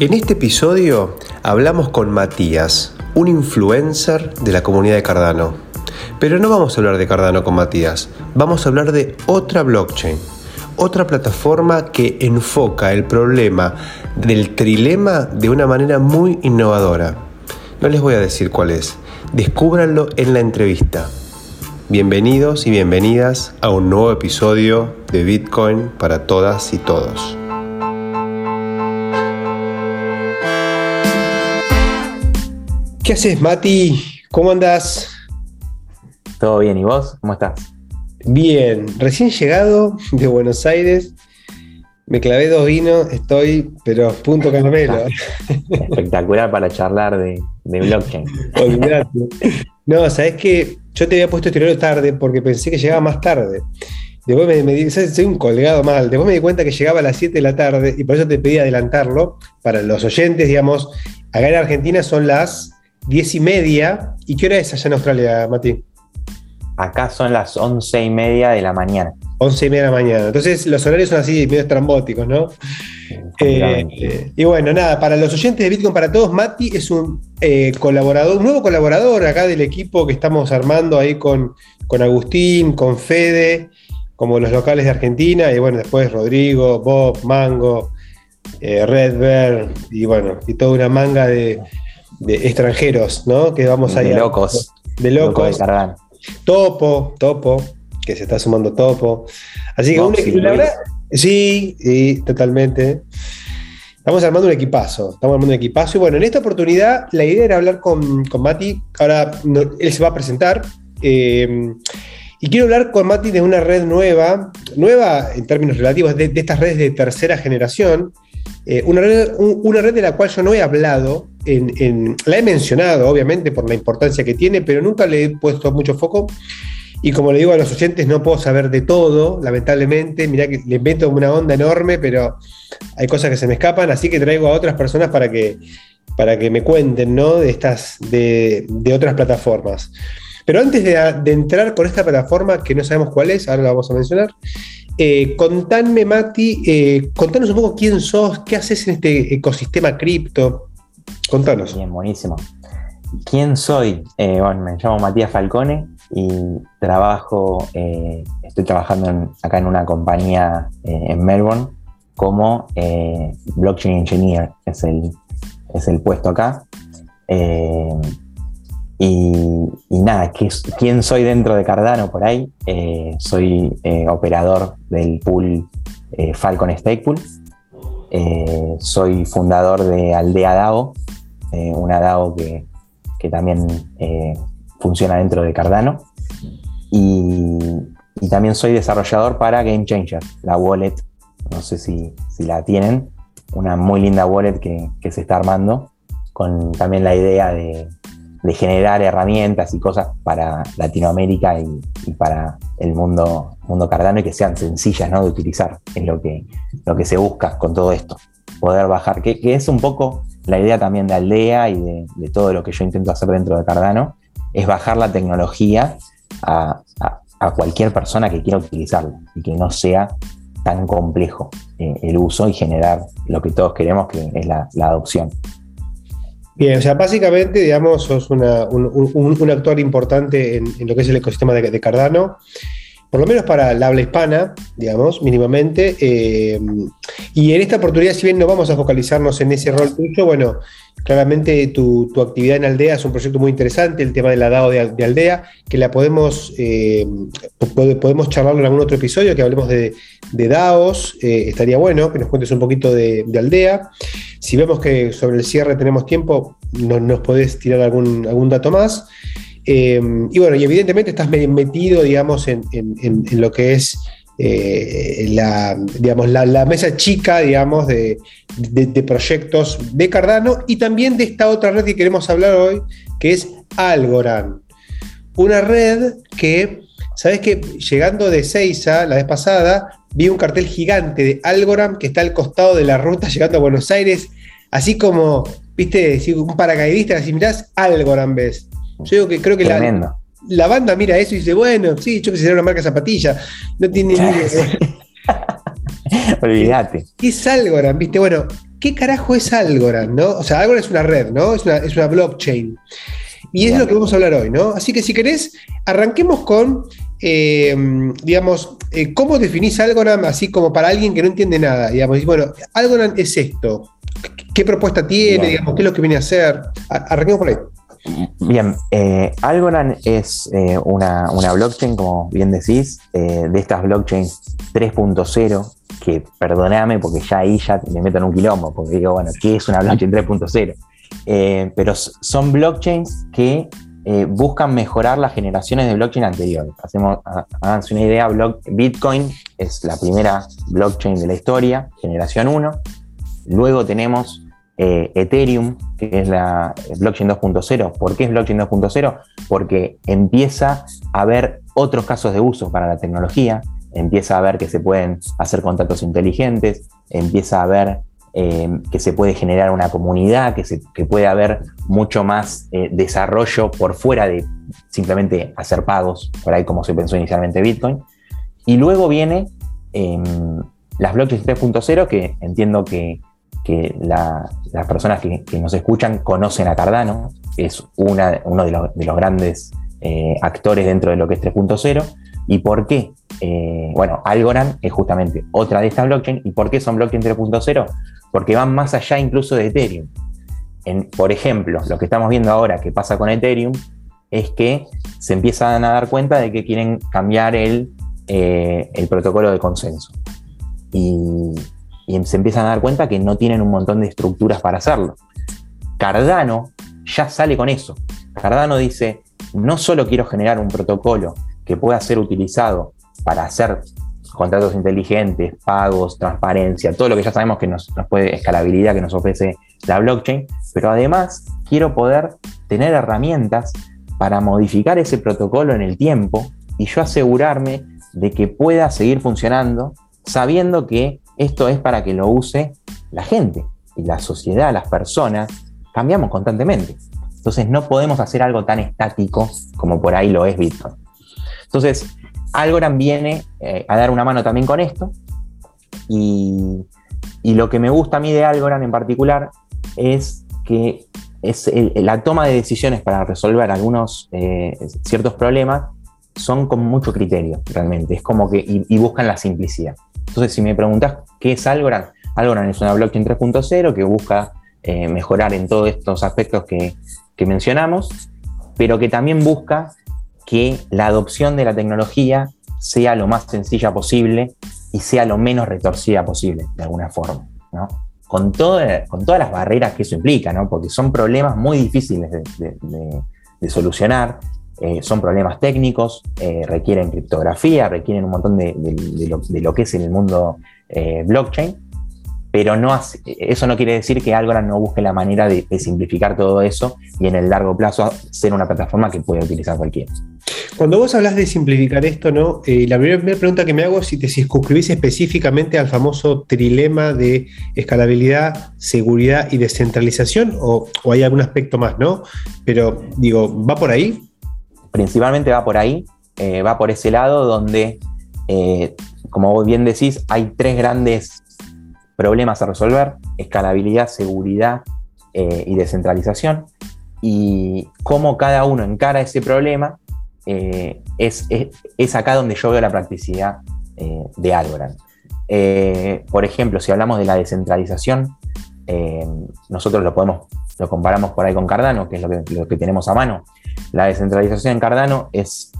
En este episodio hablamos con Matías, un influencer de la comunidad de Cardano. Pero no vamos a hablar de Cardano con Matías, vamos a hablar de otra blockchain, otra plataforma que enfoca el problema del trilema de una manera muy innovadora. No les voy a decir cuál es, descúbranlo en la entrevista. Bienvenidos y bienvenidas a un nuevo episodio de Bitcoin para todas y todos. ¿Qué haces, Mati? ¿Cómo andás? Todo bien, ¿y vos? ¿Cómo estás? Bien, recién llegado de Buenos Aires, me clavé dos vinos, estoy, pero punto caramelo. Espectacular para charlar de, blockchain. No, sabes que yo te había puesto este horario tarde porque pensé que llegaba más tarde. Después me, me soy un colgado mal. Después me di cuenta que llegaba a las 7 de la tarde y por eso te pedí adelantarlo. Para los oyentes, digamos, acá en Argentina son las diez y media. ¿Y qué hora es allá en Australia, Mati? Acá son las once y media de la mañana. Once y media de la mañana. Entonces los horarios son así medio estrambóticos, ¿no? Eh, y bueno, nada, para los oyentes de Bitcoin para todos, Mati es un eh, colaborador, un nuevo colaborador acá del equipo que estamos armando ahí con, con Agustín, con Fede, como los locales de Argentina, y bueno, después Rodrigo, Bob, Mango, eh, Red Bear, y bueno, y toda una manga de, de extranjeros, ¿no? Que vamos a ir. De locos. De locos. topo, Topo, que se está sumando Topo. Así que, un, la verdad, sí, sí, totalmente. Estamos armando un equipazo, estamos armando un equipazo. Y bueno, en esta oportunidad la idea era hablar con, con Mati. Ahora él se va a presentar. Eh, y quiero hablar con Mati de una red nueva, nueva en términos relativos, de, de estas redes de tercera generación, eh, una, red, una, red, de la cual yo no he hablado, la he mencionado obviamente por la importancia que tiene, pero nunca le he puesto mucho foco. Y como le digo a los oyentes, no puedo saber de todo, lamentablemente. Mirá que le meto una onda enorme, pero hay cosas que se me escapan, así que traigo a otras personas para que, para que me cuenten ¿no? de, estas, de, de otras plataformas. Pero antes de, entrar con esta plataforma, que no sabemos cuál es, ahora la vamos a mencionar, eh, contadme, Mati, eh, contanos un poco quién sos, qué haces en este ecosistema cripto. Contanos. Bien, buenísimo. ¿Quién soy? Eh, bueno, me llamo Matías Falcone y trabajo, eh, estoy trabajando acá en una compañía en Melbourne como Blockchain Engineer, es el, es el puesto acá. Y, nada, ¿quién soy dentro de Cardano por ahí? Eh, soy eh, operador del pool eh, Falcon Stake Pool. Soy fundador de Aldea DAO, una DAO que, también funciona dentro de Cardano. Y, también soy desarrollador para Game Changer, la wallet, no sé si, la tienen, una muy linda wallet que, se está armando, con también la idea de de generar herramientas y cosas para Latinoamérica y, para el mundo, mundo cardano y que sean sencillas ¿no? de utilizar. Es lo que, lo que se busca con todo esto. Poder bajar, que, es un poco la idea también de Aldea y de, todo lo que yo intento hacer dentro de Cardano, es bajar la tecnología a, cualquier persona que quiera utilizarla y que no sea tan complejo eh, el uso y generar lo que todos queremos, que es la adopción. Bien, o sea, básicamente, digamos, sos un, actor importante en, lo que es el ecosistema de, Cardano, por lo menos para la habla hispana, digamos, mínimamente. Eh, y en esta oportunidad, si bien no vamos a focalizarnos en ese rol tuyo, bueno, claramente tu, actividad en Aldea es un proyecto muy interesante, el tema de la DAO de, Aldea, que la podemos, eh, podemos charlarlo en algún otro episodio, que hablemos de, DAOs, eh, estaría bueno que nos cuentes un poquito de, Aldea. Si vemos que sobre el cierre tenemos tiempo, nos podés tirar algún, algún dato más. Eh, y bueno, y evidentemente estás metido, digamos, en, lo que es eh, la, digamos, la, mesa chica, digamos, de, proyectos de Cardano y también de esta otra red que queremos hablar hoy, que es Algorand. Una red que, ¿sabes que Llegando de Seiza la vez pasada, vi un cartel gigante de Algorand que está al costado de la ruta llegando a Buenos Aires, así como, viste, un paracaidista, así mirás, Algorand ves. Yo digo que creo que la, la, banda mira eso y dice, bueno, sí, yo que será una marca zapatilla. No tiene ni Olvídate. ¿Qué es Algorand? ¿Viste? Bueno, ¿qué carajo es Algorand? ¿no? O sea, Algorand es una red, ¿no? Es una, es una blockchain. Y es lo que vamos a hablar hoy, ¿no? Así que si querés, arranquemos con, eh, digamos, eh, ¿cómo definís Algorand así como para alguien que no entiende nada? Digamos, bueno, Algorand es esto. ¿Qué propuesta tiene? Digamos, ¿Qué es lo que viene a hacer? Arranquemos por ahí. Bien, eh, Algorand es eh, una, una, blockchain, como bien decís, de estas blockchains 3.0, que perdoname porque ya ahí ya me meto en un quilombo, porque digo, bueno, ¿qué es una blockchain 3.0? Eh, pero son blockchains que eh, buscan mejorar las generaciones de blockchain anteriores. Hacemos, háganse una idea, Bitcoin es la primera blockchain de la historia, generación 1. Luego tenemos eh, Ethereum, que es la blockchain 2.0. ¿Por qué es blockchain 2.0? Porque empieza a haber otros casos de uso para la tecnología, empieza a ver que se pueden hacer contratos inteligentes, empieza a ver eh, que se puede generar una comunidad, que, se, puede haber mucho más eh, desarrollo por fuera de simplemente hacer pagos, por ahí como se pensó inicialmente Bitcoin. Y luego viene em, las blockchains 3.0, que entiendo que, las personas que, nos escuchan conocen a Cardano, es una, uno de los, de los grandes eh, actores dentro de lo que es 3.0. ¿Y por qué? bueno, Algorand es justamente otra de estas blockchains. ¿Y por qué son blockchain 3.0? porque van más allá incluso de Ethereum. por ejemplo, lo que estamos viendo ahora que pasa con Ethereum es que se empiezan a dar cuenta de que quieren cambiar el, eh, el protocolo de consenso. Y, y, se empiezan a dar cuenta que no tienen un montón de estructuras para hacerlo. Cardano ya sale con eso. Cardano dice, no solo quiero generar un protocolo que pueda ser utilizado para hacer contratos inteligentes, pagos, transparencia, todo lo que ya sabemos que nos, puede, escalabilidad que nos ofrece la blockchain, pero además quiero poder tener herramientas para modificar ese protocolo en el tiempo y yo asegurarme de que pueda seguir funcionando sabiendo que esto es para que lo use la gente y la sociedad, las personas, cambiamos constantemente. Entonces no podemos hacer algo tan estático como por ahí lo es Bitcoin. Entonces, Algorand viene eh, a dar una mano también con esto. Y, lo que me gusta a mí de Algorand en particular es que es la toma de decisiones para resolver algunos eh, ciertos problemas son con mucho criterio, realmente. Es como que, y, buscan la simplicidad. Entonces, si me preguntas qué es Algorand, Algorand es una blockchain 3.0 que busca eh, mejorar en todos estos aspectos que, que mencionamos, pero que también busca que la adopción de la tecnología sea lo más sencilla posible y sea lo menos retorcida posible, de alguna forma, ¿no? Con, con todas las barreras que eso implica, ¿no? Porque son problemas muy difíciles de, solucionar, eh, son problemas técnicos, eh, requieren criptografía, requieren un montón de, lo, que es en el mundo eh, blockchain, pero no eso no quiere decir que Algorand no busque la manera de, simplificar todo eso y en el largo plazo ser una plataforma que pueda utilizar cualquiera. Cuando vos hablas de simplificar esto, ¿no? La primera, pregunta que me hago es si te circunscribís específicamente al famoso trilema de escalabilidad, seguridad y descentralización, o, hay algún aspecto más, ¿no? Pero digo, ¿va por ahí? Principalmente va por ahí, eh, va por ese lado donde, eh, como vos bien decís, hay tres grandes problemas a resolver, escalabilidad, seguridad y descentralización, y cómo cada uno encara ese problema eh, es, es, acá donde yo veo la practicidad eh, de Algorand. Eh, por ejemplo, si hablamos de la descentralización, nosotros lo podemos, lo comparamos por ahí con Cardano, que es lo que, tenemos a mano. La descentralización en Cardano es,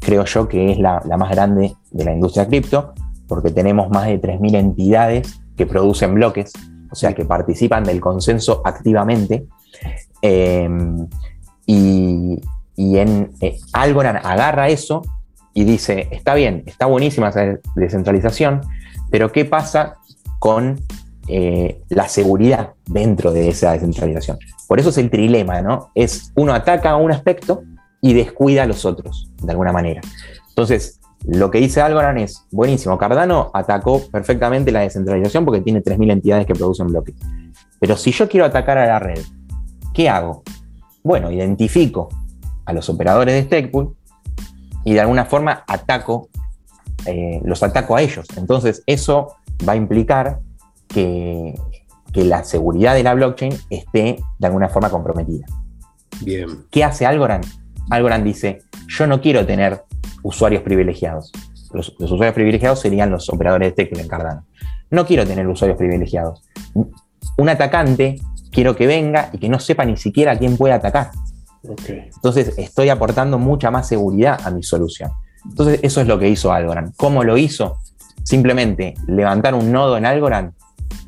creo yo, que es la, más grande de la industria cripto, porque tenemos más de 3.000 entidades que producen bloques, o sea, que participan del consenso activamente. y, y en eh, Algorand agarra eso y dice, está bien, está buenísima esa descentralización, pero ¿qué pasa con eh, la seguridad dentro de esa descentralización? Por eso es el trilema, ¿no? Es uno ataca a un aspecto y descuida a los otros, de alguna manera. Entonces, lo que dice Algorand es, buenísimo, Cardano atacó perfectamente la descentralización porque tiene 3.000 entidades que producen bloques. Pero si yo quiero atacar a la red, ¿qué hago? Bueno, identifico a los operadores de Stakepool y de alguna forma ataco, eh, los ataco a ellos. Entonces eso va a implicar que, que la seguridad de la blockchain esté de alguna forma comprometida. Bien. ¿Qué hace Algorand? Algorand dice, yo no quiero tener usuarios privilegiados. Los, usuarios privilegiados serían los operadores de Tecle en Cardano. No quiero tener usuarios privilegiados. Un atacante quiero que venga y que no sepa ni siquiera a quién puede atacar. Entonces estoy aportando mucha más seguridad a mi solución. Entonces eso es lo que hizo Algorand. ¿Cómo lo hizo? Simplemente levantar un nodo en Algorand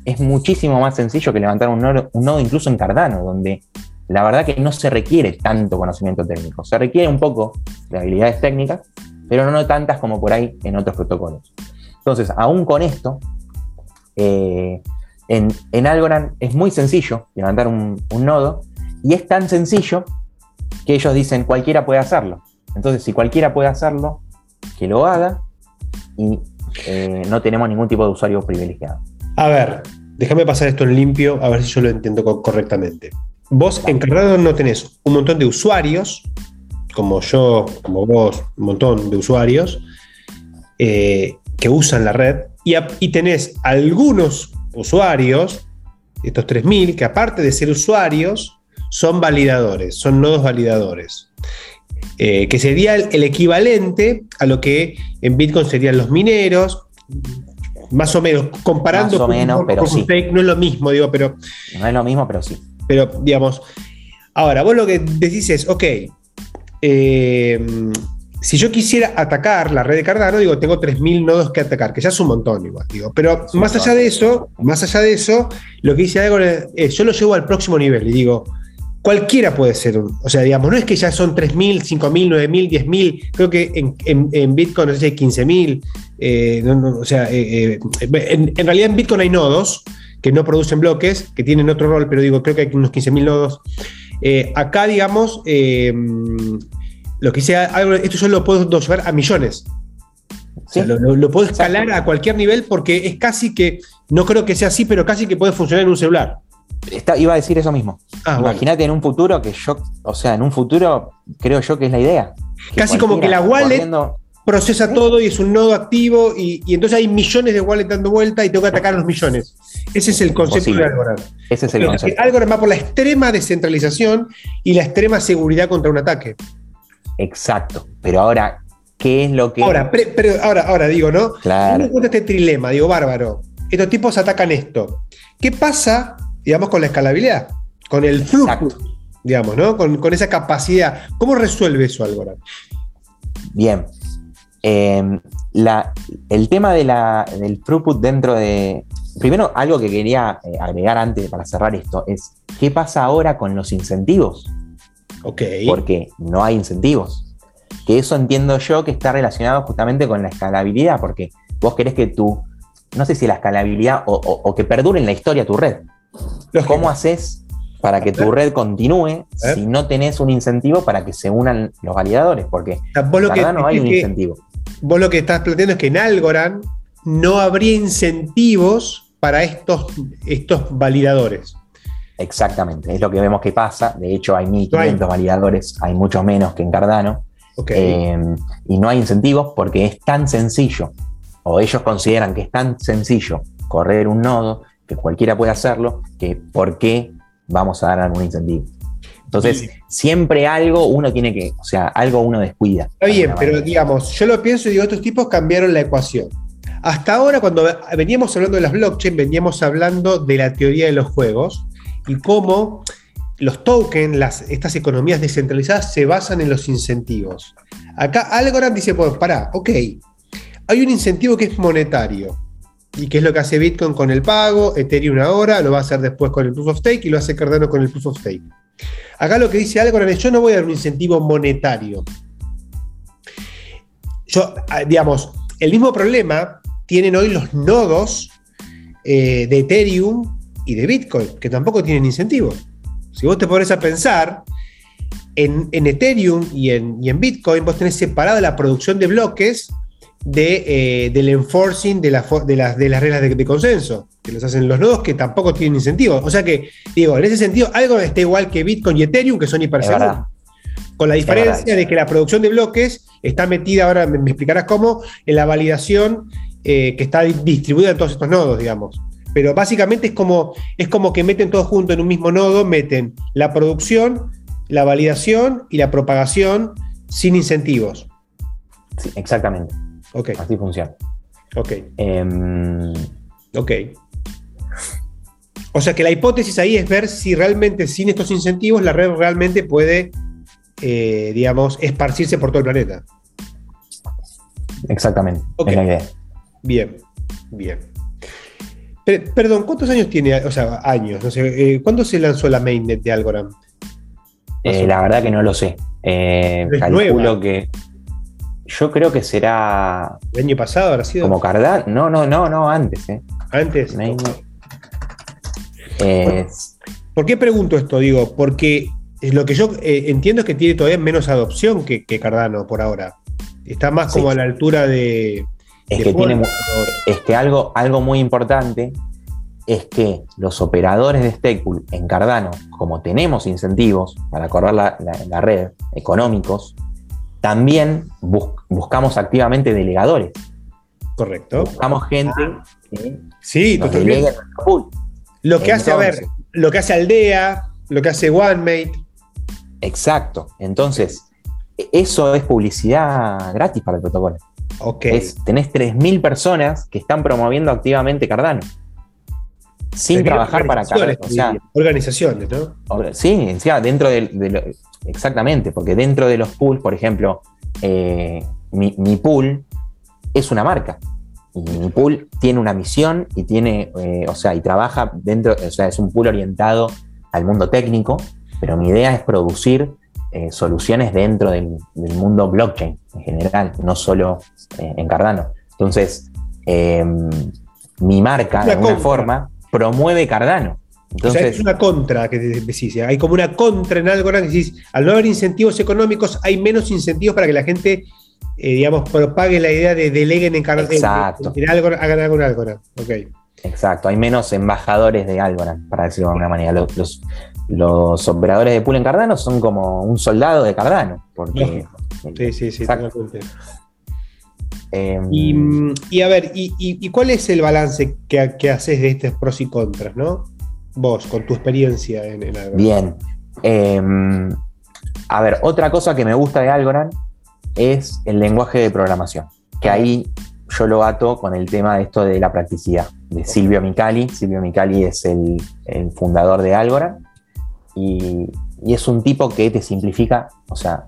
es muchísimo más sencillo que levantar un nodo, incluso en Cardano, donde la verdad que no se requiere tanto conocimiento técnico. Se requiere un poco de habilidades técnicas, pero no tantas como por ahí en otros protocolos. Entonces, aún con esto, eh, en, en, Algorand es muy sencillo levantar un, nodo y es tan sencillo que ellos dicen cualquiera puede hacerlo. Entonces, si cualquiera puede hacerlo, que lo haga y eh, no tenemos ningún tipo de usuario privilegiado. A ver, déjame pasar esto en limpio a ver si yo lo entiendo correctamente. Vos en Cardano no tenés un montón de usuarios, como yo, como vos, un montón de usuarios eh, que usan la red, y, tenés algunos usuarios, estos 3.000, que aparte de ser usuarios, son validadores, son nodos validadores. Eh, que sería el, equivalente a lo que en Bitcoin serían los mineros, más o menos, comparando más o menos, pero sí. no es lo mismo, digo, pero... No es lo mismo, pero sí. Pero, digamos, ahora, vos lo que decís es, ok, eh, si yo quisiera atacar la red de Cardano, digo, tengo 3.000 nodos que atacar, que ya es un montón igual, digo. Pero más allá de eso, más allá de eso, lo que dice algo es, yo lo llevo al próximo nivel y digo, cualquiera puede ser o sea, digamos, no es que ya son 3.000, 5.000, 9.000, 10.000, creo que en, Bitcoin no sé, 15.000, eh, o sea, eh, en, en, realidad en Bitcoin hay nodos, que no producen bloques, que tienen otro rol, pero digo, creo que hay unos 15.000 nodos. Eh, acá, digamos, eh, lo que hice, esto yo lo puedo llevar a millones. lo, puedo escalar a cualquier nivel porque es casi que, no creo que sea así, pero casi que puede funcionar en un celular. Iba a decir eso mismo. Ah, Imagínate en un futuro que yo, o sea, en un futuro creo yo que es la idea. Casi como que la wallet procesa todo y es un nodo activo y, entonces hay millones de wallets dando vuelta y tengo que atacar a los millones. Ese es el concepto de Algorand. Ese es el concepto. Algorand va por la extrema descentralización y la extrema seguridad contra un ataque. Exacto. Pero ahora, ¿qué es lo que. Ahora, pero, ahora, ahora digo, ¿no? Claro. Me este trilema, digo, bárbaro. Estos tipos atacan esto. ¿Qué pasa, digamos, con la escalabilidad? Con el throughput, digamos, ¿no? Con, con, esa capacidad. ¿Cómo resuelve eso Algorand? Bien, Em, el tema del throughput dentro de... Primero, algo que quería eh, agregar antes para cerrar esto es, ¿qué pasa ahora con los incentivos? Ok. Porque no hay incentivos. Que eso entiendo yo que está relacionado justamente con la escalabilidad, porque vos querés que tú, no sé si la escalabilidad o, que perdure en la historia tu red. ¿Cómo haces para que tu red continúe si no tenés un incentivo para que se unan los validadores? Porque verdad no hay un incentivo vos lo que estás planteando es que en Algorand no habría incentivos para estos, estos validadores. Exactamente, es lo que vemos que pasa. De hecho, hay 1500 validadores, hay mucho menos que en Cardano. Eh, y no hay incentivos porque es tan sencillo, o ellos consideran que es tan sencillo correr un nodo que cualquiera puede hacerlo, que por qué vamos a dar algún incentivo. Entonces, siempre algo uno tiene que, o sea, algo uno descuida. Está bien, pero digamos, yo lo pienso y digo, estos tipos cambiaron la ecuación. Hasta ahora, cuando veníamos hablando de las blockchain, veníamos hablando de la teoría de los juegos y cómo los tokens, las, estas economías descentralizadas, se basan en los incentivos. Acá Algorand dice, pues, pará, ok, hay un incentivo que es monetario. Y que es lo que hace Bitcoin con el pago, Ethereum ahora, lo va a hacer después con el Proof of Stake y lo hace Cardano con el Proof of Stake. Acá lo que dice Algorand es, yo no voy a dar un incentivo monetario. Yo, ah, digamos, el mismo problema tienen hoy los nodos eh, de Ethereum y de Bitcoin, que tampoco tienen incentivo. Si vos te pones a pensar, en, Ethereum y en, Bitcoin vos tenés separada la producción de bloques de, eh, del enforcing de, de, las, de las reglas de, consenso, que los hacen los nodos que tampoco tienen incentivo. O sea que, digo, en ese sentido, algo está igual que Bitcoin y Ethereum, que son hiperseguros. Con la diferencia de que la producción de bloques está metida, ahora me, explicarás cómo, en la validación eh, que está distribuida en todos estos nodos, digamos. pero básicamente es como, es como que meten todo junto en un mismo nodo, meten la producción, la validación y la propagación sin incentivos. Sí, exactamente. Ok. Así funciona. Ok. Em, ok. O sea que la hipótesis ahí es ver si realmente sin estos incentivos la red realmente puede, eh, digamos, esparcirse por todo el planeta. exactamente. Ok. Es la idea. Bien, bien. Pe- perdón, ¿cuántos años tiene? O sea, años, no sé. eh, ¿Cuándo se lanzó la mainnet de Algorand? Eh, la verdad que no lo sé. Calculo nueva. que. Yo creo que será ¿El año pasado habrá sido? como Cardano. No, no, no, no, antes. Eh. Antes. Eh, ¿Por qué pregunto esto? Digo, porque lo que yo eh, entiendo es que tiene todavía menos adopción que, que Cardano por ahora. Está más como Sí. a la altura de. es de que tiene, es que algo, algo muy importante es que los operadores de Stakepool en Cardano, como tenemos incentivos para correr la, la- la red económicos, también bus- buscamos activamente delegadores. Correcto. Buscamos gente que Sí, nos totalmente. delegue en nuestro pool. Lo que hace, a ver, lo que hace Aldea, lo que hace OneMate. Exacto. Entonces, e- eso es publicidad gratis para el protocolo. Ok. Es, tenés 3.000 personas que están promoviendo activamente Cardano. Sin trabajar para organizaciones, O sea, organizaciones, ¿no? Sí, encima dentro del- de, lo- exactamente, porque dentro de los pools, por ejemplo, eh, mi, mi pool es una marca. Y mi pool tiene una misión y tiene, eh, o sea, y trabaja dentro, o sea, es un pool orientado al mundo técnico, pero mi idea es producir eh, soluciones dentro del, del mundo blockchain en general, no solo en Cardano. Entonces, eh, mi marca, de Una alguna compra. forma, promueve Cardano. o sea, Entonces, es una contra que decís. ¿eh? Hay como una contra en que decís, al no haber incentivos económicos, hay menos incentivos para que la gente, eh, digamos, propague la idea de deleguen en Cardano. Exacto. En, hagan algo en Algorand. Ok. Exacto, hay menos embajadores de Algorand, para decirlo de alguna manera. Los, los, los operadores de pool en Cardano son como un soldado de Cardano. Porque. Sí, sí, sí, Exacto. Eh, Y, mm, y a ver, y, y- y cuál es el balance que, que haces de estos pros y contras, no? Vos, con tu experiencia en, en Algorand. bien. Eh, a ver, otra cosa que me gusta de Algorand es el lenguaje de programación. Que ahí yo lo ato con el tema de esto de la practicidad, de Silvio Micali. Silvio Micali es el, el fundador de Algorand y, y es un tipo que te simplifica, o sea,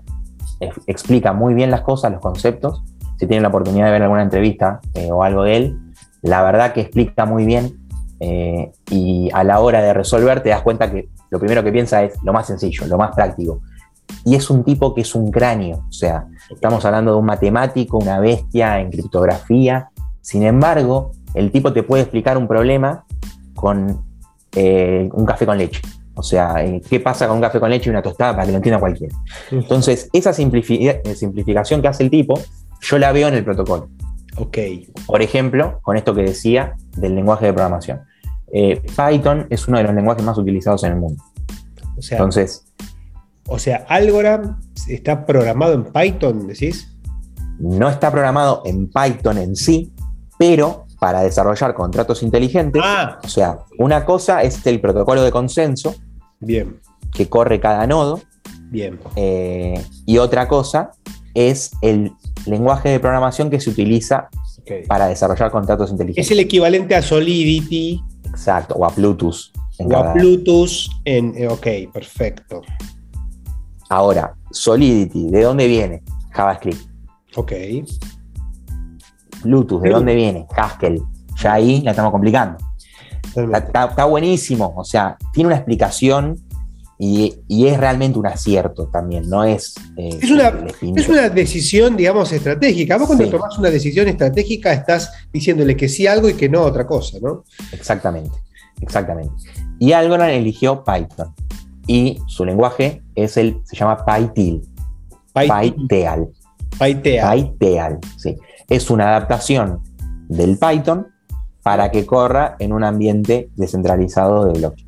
ex- explica muy bien las cosas, los conceptos. Si tienen la oportunidad de ver alguna entrevista eh, o algo de él, la verdad que explica muy bien eh, y a la hora de resolver te das cuenta que lo primero que piensa es lo más sencillo, lo más práctico. Y es un tipo que es un cráneo, o sea, estamos hablando de un matemático, una bestia en criptografía. Sin embargo, el tipo te puede explicar un problema con eh, un café con leche. O sea, ¿qué pasa con un café con leche y una tostada para que lo entienda cualquiera? Entonces, esa simplifi- simplificación que hace el tipo, yo la veo en el protocolo. Ok. Por ejemplo, con esto que decía del lenguaje de programación. Eh, Python es uno de los lenguajes más utilizados en el mundo. O sea, Entonces, o sea, Algorand está programado en Python, decís. no está programado en Python en sí, pero para desarrollar contratos inteligentes, Ah, o sea, una cosa es el protocolo de consenso bien, que corre cada nodo, bien. eh, y otra cosa es el lenguaje de programación que se utiliza para desarrollar contratos Es inteligentes. el equivalente a Solidity Exacto, o a Bluetooth. en o a Bluetooth en. eh, Ok, perfecto. Ahora, Solidity, ¿de dónde viene? JavaScript. Ok. Bluetooth, ¿de Bluetooth. dónde viene? Haskell. Ya ahí la estamos complicando. Está, está- está buenísimo, o sea, tiene una explicación y, y es realmente un acierto también, no es... eh, Es una-. Es una decisión, digamos, estratégica. Vos cuando Sí. tomás una decisión estratégica estás diciéndole que sí a algo y que no a otra cosa, ¿no? Exactamente, exactamente. Y Algorand eligió Python y su lenguaje es el, se llama PyTeal, PyTeal, Pytea. PyTeal, sí. Es una adaptación del Python para que corra en un ambiente descentralizado de blockchain.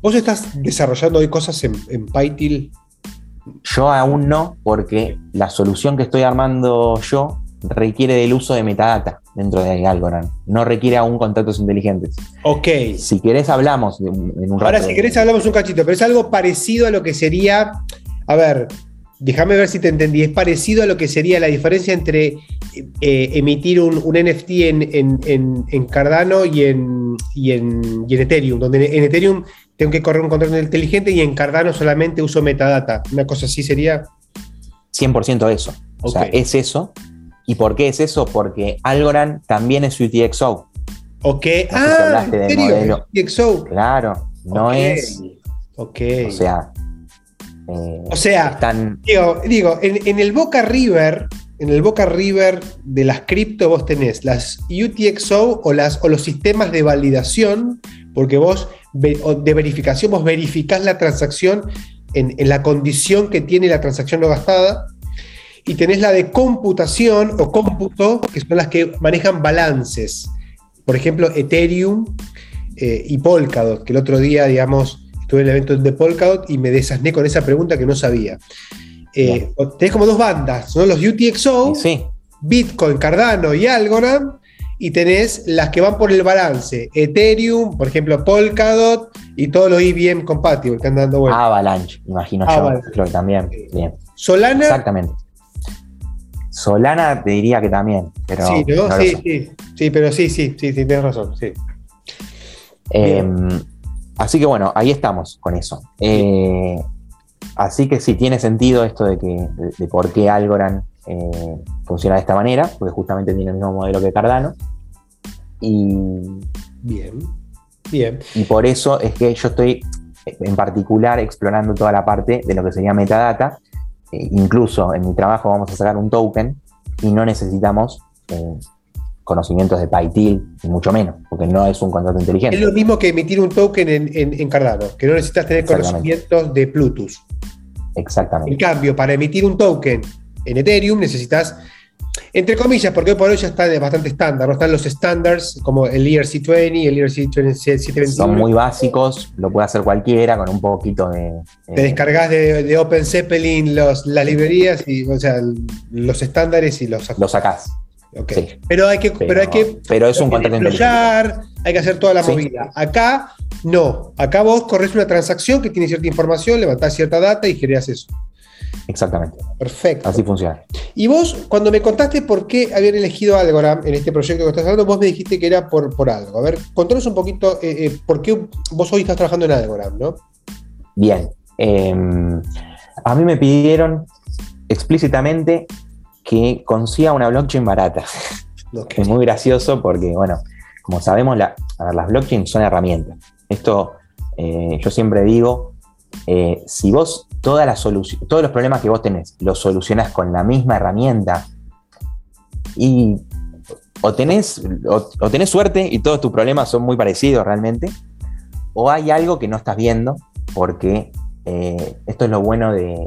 ¿Vos estás desarrollando hoy cosas en, en PyTeal? Yo aún no, porque la solución que estoy armando yo requiere del uso de metadata dentro de Algorand. No requiere aún contratos inteligentes. Ok. Si querés, hablamos en un rato. Ahora, si querés, hablamos un cachito, pero es algo parecido a lo que sería. A ver, déjame ver si te entendí. Es parecido a lo que sería la diferencia entre eh, emitir un, NFT en, Cardano y en, y en, Ethereum, donde en Ethereum tengo que correr un contrato inteligente y en Cardano solamente uso metadata. Una cosa así sería. 100% eso. O sea, es eso. ¿Y por qué es eso? Porque Algorand también es UTXO. Ok. ah, ¿en serio? UTXO. Claro, no es. Ok. O sea. Eh, o sea, digo, digo en, el Boca River, en el Boca River de las cripto, vos tenés las UTXO o, las, o los sistemas de validación, porque vos de verificación, vos verificás la transacción en, en la condición que tiene la transacción no gastada y tenés la de computación o cómputo, que son las que manejan balances. Por ejemplo, Ethereum eh, y Polkadot, que el otro día, digamos, estuve en el evento de Polkadot y me desasné con esa pregunta que no sabía. Eh, tenés como dos bandas, son los UTXO, Bitcoin, Cardano y Algorand, y tenés las que van por el balance, Ethereum, por ejemplo, Polkadot y todos los IBM compatibles que andan dando vueltas. Avalanche, imagino yo, creo que también. Bien. Solana. Exactamente. Solana te diría que también, pero. Sí, sí, sí, sí, pero sí, sí, sí, tienes razón, sí. Em, así que bueno, ahí estamos con eso. Eh, así que sí, tiene sentido esto de que de, por qué Algorand eh, funciona de esta manera, porque justamente tiene el mismo modelo que Cardano. Y. Bien, bien. Y por eso es que yo estoy en particular explorando toda la parte de lo que sería metadata eh, incluso en mi trabajo vamos a sacar un token y no necesitamos conocimientos de PyTil, ni mucho menos, porque no es un contrato inteligente. Es lo mismo que emitir un token en, Cardano, que no necesitas tener conocimientos de Plutus. Exactamente. En cambio, para emitir un token en Ethereum necesitas entre comillas, porque hoy por hoy ya está bastante estándar, ¿no? Están los estándares como el ERC20, el ERC721. Son muy básicos, lo puede hacer cualquiera con un poquito de. Te descargas de, Open Zeppelin las librerías y, o sea, los estándares y los Los sacás. Pero hay que, pero, hay que, pero es un contrato hay que hacer toda la movida. Acá no. Acá vos corres una transacción que tiene cierta información, levantás cierta data y generas eso. Exactamente. Perfecto. Así funciona. Y vos, cuando me contaste por qué habían elegido Algorand en este proyecto que estás hablando, vos me dijiste que era por, por algo. A ver, contanos un poquito eh, eh, por qué vos hoy estás trabajando en Algorand, ¿no? Bien. Em, a mí me pidieron explícitamente que consiga una blockchain barata. Es muy gracioso porque, bueno, como sabemos, la, las blockchains son herramientas. Esto eh, yo siempre digo, si vos toda la todos los problemas que vos tenés los solucionás con la misma herramienta y o tenés, o, tenés suerte y todos tus problemas son muy parecidos realmente, o hay algo que no estás viendo porque eh, esto es lo bueno de,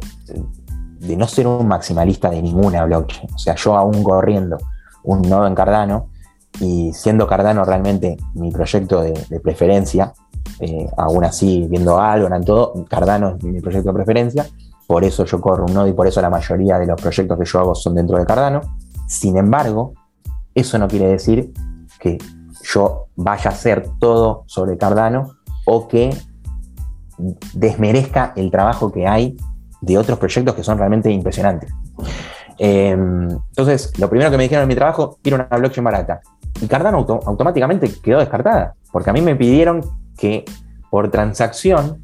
de, no ser un maximalista de ninguna blockchain. O sea, yo aún corriendo un nodo en Cardano y siendo Cardano realmente mi proyecto de preferencia, eh, aún así viendo algo, en todo, Cardano es mi proyecto de preferencia, por eso yo corro un nodo y por eso la mayoría de los proyectos que yo hago son dentro de Cardano. Sin embargo, eso no quiere decir que yo vaya a hacer todo sobre Cardano o que desmerezca el trabajo que hay de otros proyectos que son realmente impresionantes. Em, entonces, lo primero que me dijeron en mi trabajo, quiero una blockchain barata. Y Cardano automáticamente quedó descartada, porque a mí me pidieron que por transacción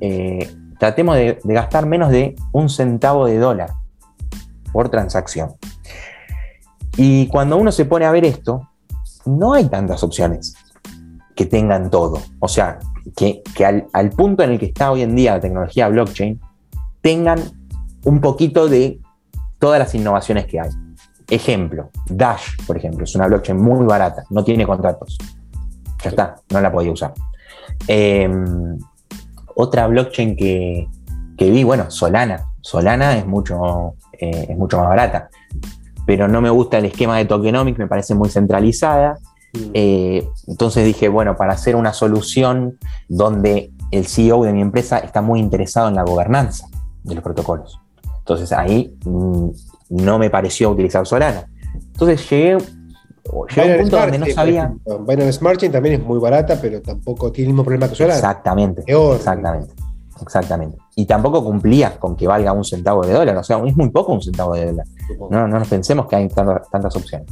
eh, tratemos de, gastar menos de un centavo de dólar por transacción. Y cuando uno se pone a ver esto, no hay tantas opciones que tengan todo. O sea, que, al, punto en el que está hoy en día la tecnología blockchain, tengan un poquito de todas las innovaciones que hay. Ejemplo, Dash, por ejemplo, es una blockchain muy barata, no tiene contratos. Ya está, no la podía usar. Em, otra blockchain que, vi, bueno, Solana. Solana es mucho, eh, es mucho más barata, pero no me gusta el esquema de tokenomics, me parece muy centralizada. Mm. Eh, entonces dije, bueno, para hacer una solución donde el CEO de mi empresa está muy interesado en la gobernanza de los protocolos. Entonces ahí mm, no me pareció utilizar Solana. Entonces llegué, llegué a un punto donde no sabía. Binance Smart Chain también es muy barata, pero tampoco tiene el mismo problema que Solana. Exactamente. Exactamente. Exactamente. Y tampoco cumplía con que valga un centavo de dólar. O sea, es muy poco un centavo de dólar. No, no nos pensemos que hay tantas opciones.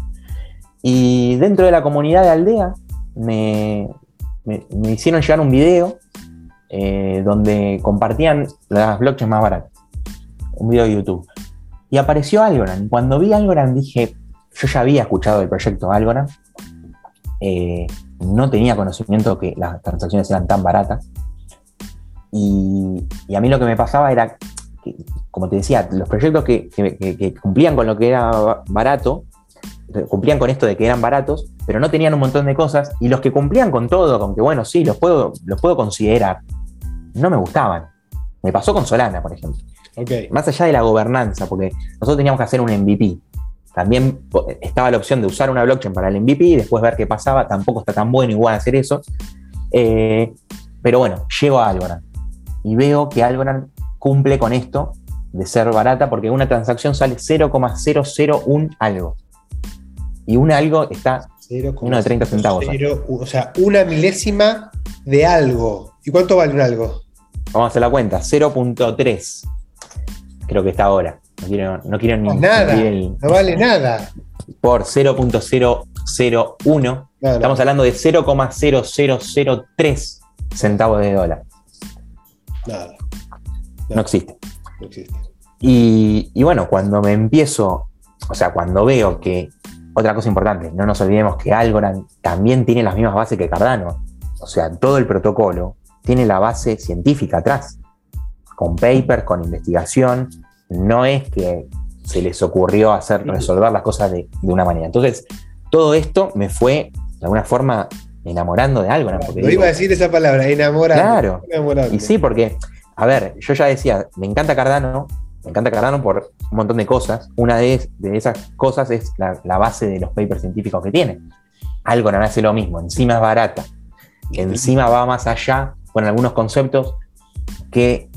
Y dentro de la comunidad de Aldea me, hicieron llegar un video eh, donde compartían las blockchains más baratas. Un video de YouTube. Y apareció Algorand. Cuando vi Algorand dije, yo ya había escuchado el proyecto Algorand. Eh, no tenía conocimiento que las transacciones eran tan baratas. Y, a mí lo que me pasaba era, que, como te decía, los proyectos que, cumplían con lo que era barato, cumplían con esto de que eran baratos, pero no tenían un montón de cosas, y los que cumplían con todo, con que bueno, sí, los puedo, los puedo considerar, no me gustaban. Me pasó con Solana, por ejemplo. Más allá de la gobernanza, porque nosotros teníamos que hacer un MVP. También estaba la opción de usar una blockchain para el MVP y después ver qué pasaba. Tampoco está tan bueno igual hacer eso. Eh, pero bueno, llego a Algorand y veo que Algorand cumple con esto de ser barata porque una transacción sale 0,001 algo. Y un algo está uno de 30 centavos. o sea, una milésima de algo. ¿Y cuánto vale un algo? Vamos a hacer la cuenta, 0.3. Creo que está ahora. No quiero, no quiero ni. Nada, no vale nada. Por 0.001. Estamos hablando de 0,0003 centavos de dólar. Nada. No existe. No existe. Y, bueno, cuando me empiezo, o sea, cuando veo que, otra cosa importante, no nos olvidemos que Algorand también tiene las mismas bases que Cardano. O sea, todo el protocolo tiene la base científica atrás, con papers, con investigación. No es que se les ocurrió hacer, resolver las cosas de, de una manera. Entonces, todo esto me fue, de alguna forma, enamorando de algo. ¿no? Porque iba a decir esa palabra, enamorando. Claro. Y sí, porque, a ver, yo ya decía, me encanta Cardano, me encanta Cardano por un montón de cosas. Una de, esas cosas es la, base de los papers científicos que tiene. Algo no hace lo mismo, encima es barata, encima va más allá con algunos conceptos que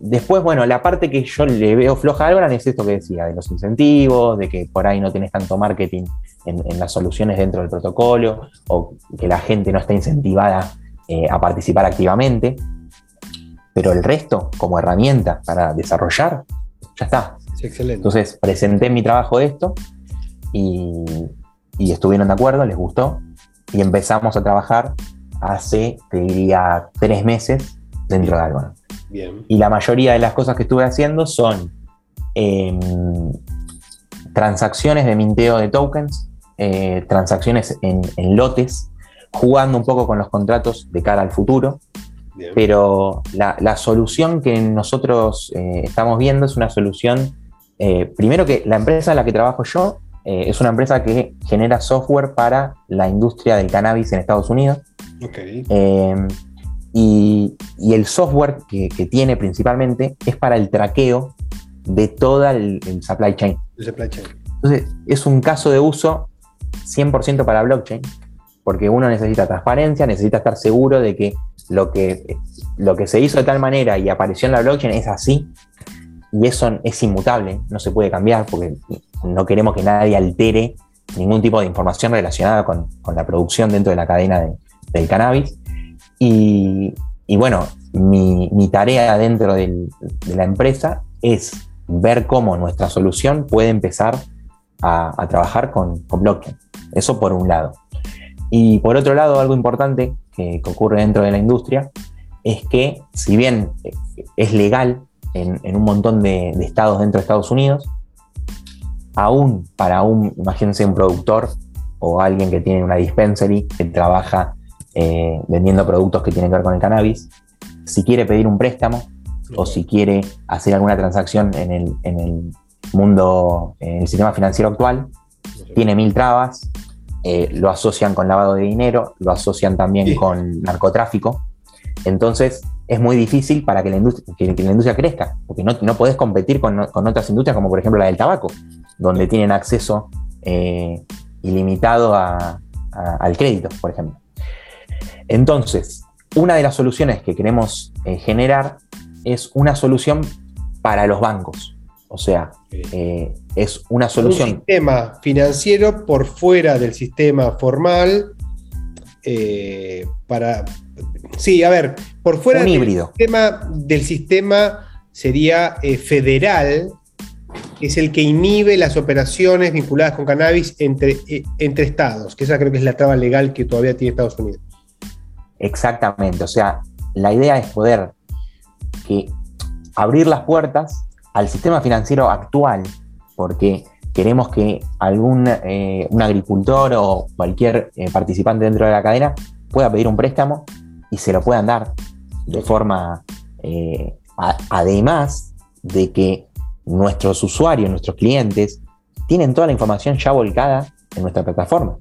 después, bueno, la parte que yo le veo floja a Algorand es esto que decía, de los incentivos, de que por ahí no tienes tanto marketing en, las soluciones dentro del protocolo, o que la gente no está incentivada eh, a participar activamente. Pero el resto, como herramienta para desarrollar, ya está. excelente. Entonces presenté mi trabajo de esto y, estuvieron de acuerdo, les gustó, y empezamos a trabajar hace, te diría, tres meses dentro de Algorand. Bien. Y la mayoría de las cosas que estuve haciendo son em, transacciones de minteo de tokens, eh, transacciones en, lotes, jugando un poco con los contratos de cara al futuro. Pero la, solución que nosotros eh, estamos viendo es una solución, eh, primero que la empresa en la que trabajo yo es una empresa que genera software para la industria del cannabis en Estados Unidos. Y, el software que, tiene principalmente es para el traqueo de todo el, supply chain. supply chain. Entonces, es un caso de uso 100% para blockchain, porque uno necesita transparencia, necesita estar seguro de que lo, que lo que se hizo de tal manera y apareció en la blockchain es así, y eso es inmutable, no se puede cambiar, porque no queremos que nadie altere ningún tipo de información relacionada con, la producción dentro de la cadena del cannabis. Y, bueno, mi, tarea dentro de la empresa es ver cómo nuestra solución puede empezar a, trabajar con, blockchain. Eso por un lado. Y por otro lado, algo importante que, ocurre dentro de la industria es que si bien es legal en, un montón de, estados dentro de Estados Unidos, aún para un, imagínense un productor o alguien que tiene una dispensary que trabaja eh, vendiendo productos que tienen que ver con el cannabis, si quiere pedir un préstamo o si quiere hacer alguna transacción en el, en el mundo, en el sistema financiero actual, tiene mil trabas, eh, lo asocian con lavado de dinero, lo asocian también con narcotráfico. Entonces es muy difícil para que la industria, que, la industria crezca, porque no, no podés competir con, otras industrias como por ejemplo la del tabaco, donde tienen acceso eh, ilimitado al crédito, por ejemplo. Entonces, una de las soluciones que queremos eh, generar es una solución para los bancos. O sea, eh, es una solución. Un sistema financiero por fuera del sistema formal eh, para. Sí, a ver, por fuera Un del, híbrido. Sistema, del sistema sería eh, federal, que es el que inhibe las operaciones vinculadas con cannabis entre, entre estados, que esa creo que es la traba legal que todavía tiene Estados Unidos. Exactamente, o sea, la idea es poder que abrir las puertas al sistema financiero actual, porque queremos que algún eh, un agricultor o cualquier eh, participante dentro de la cadena pueda pedir un préstamo y se lo puedan dar de forma, eh, además de que nuestros usuarios, nuestros clientes, tienen toda la información ya volcada en nuestra plataforma.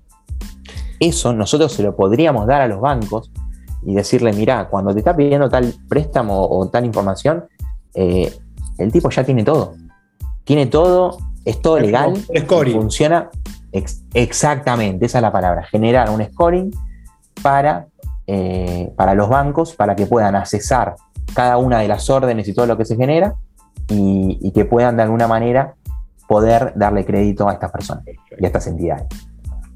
Eso nosotros se lo podríamos dar a los bancos y decirle, mira, cuando te está pidiendo tal préstamo o tal información, eh, el tipo ya tiene todo. Tiene todo, es todo Es legal, scoring. funciona ex- exactamente, esa es la palabra, generar un scoring para, eh, para los bancos, para que puedan accesar cada una de las órdenes y todo lo que se genera y, y que puedan de alguna manera poder darle crédito a estas personas y a estas entidades.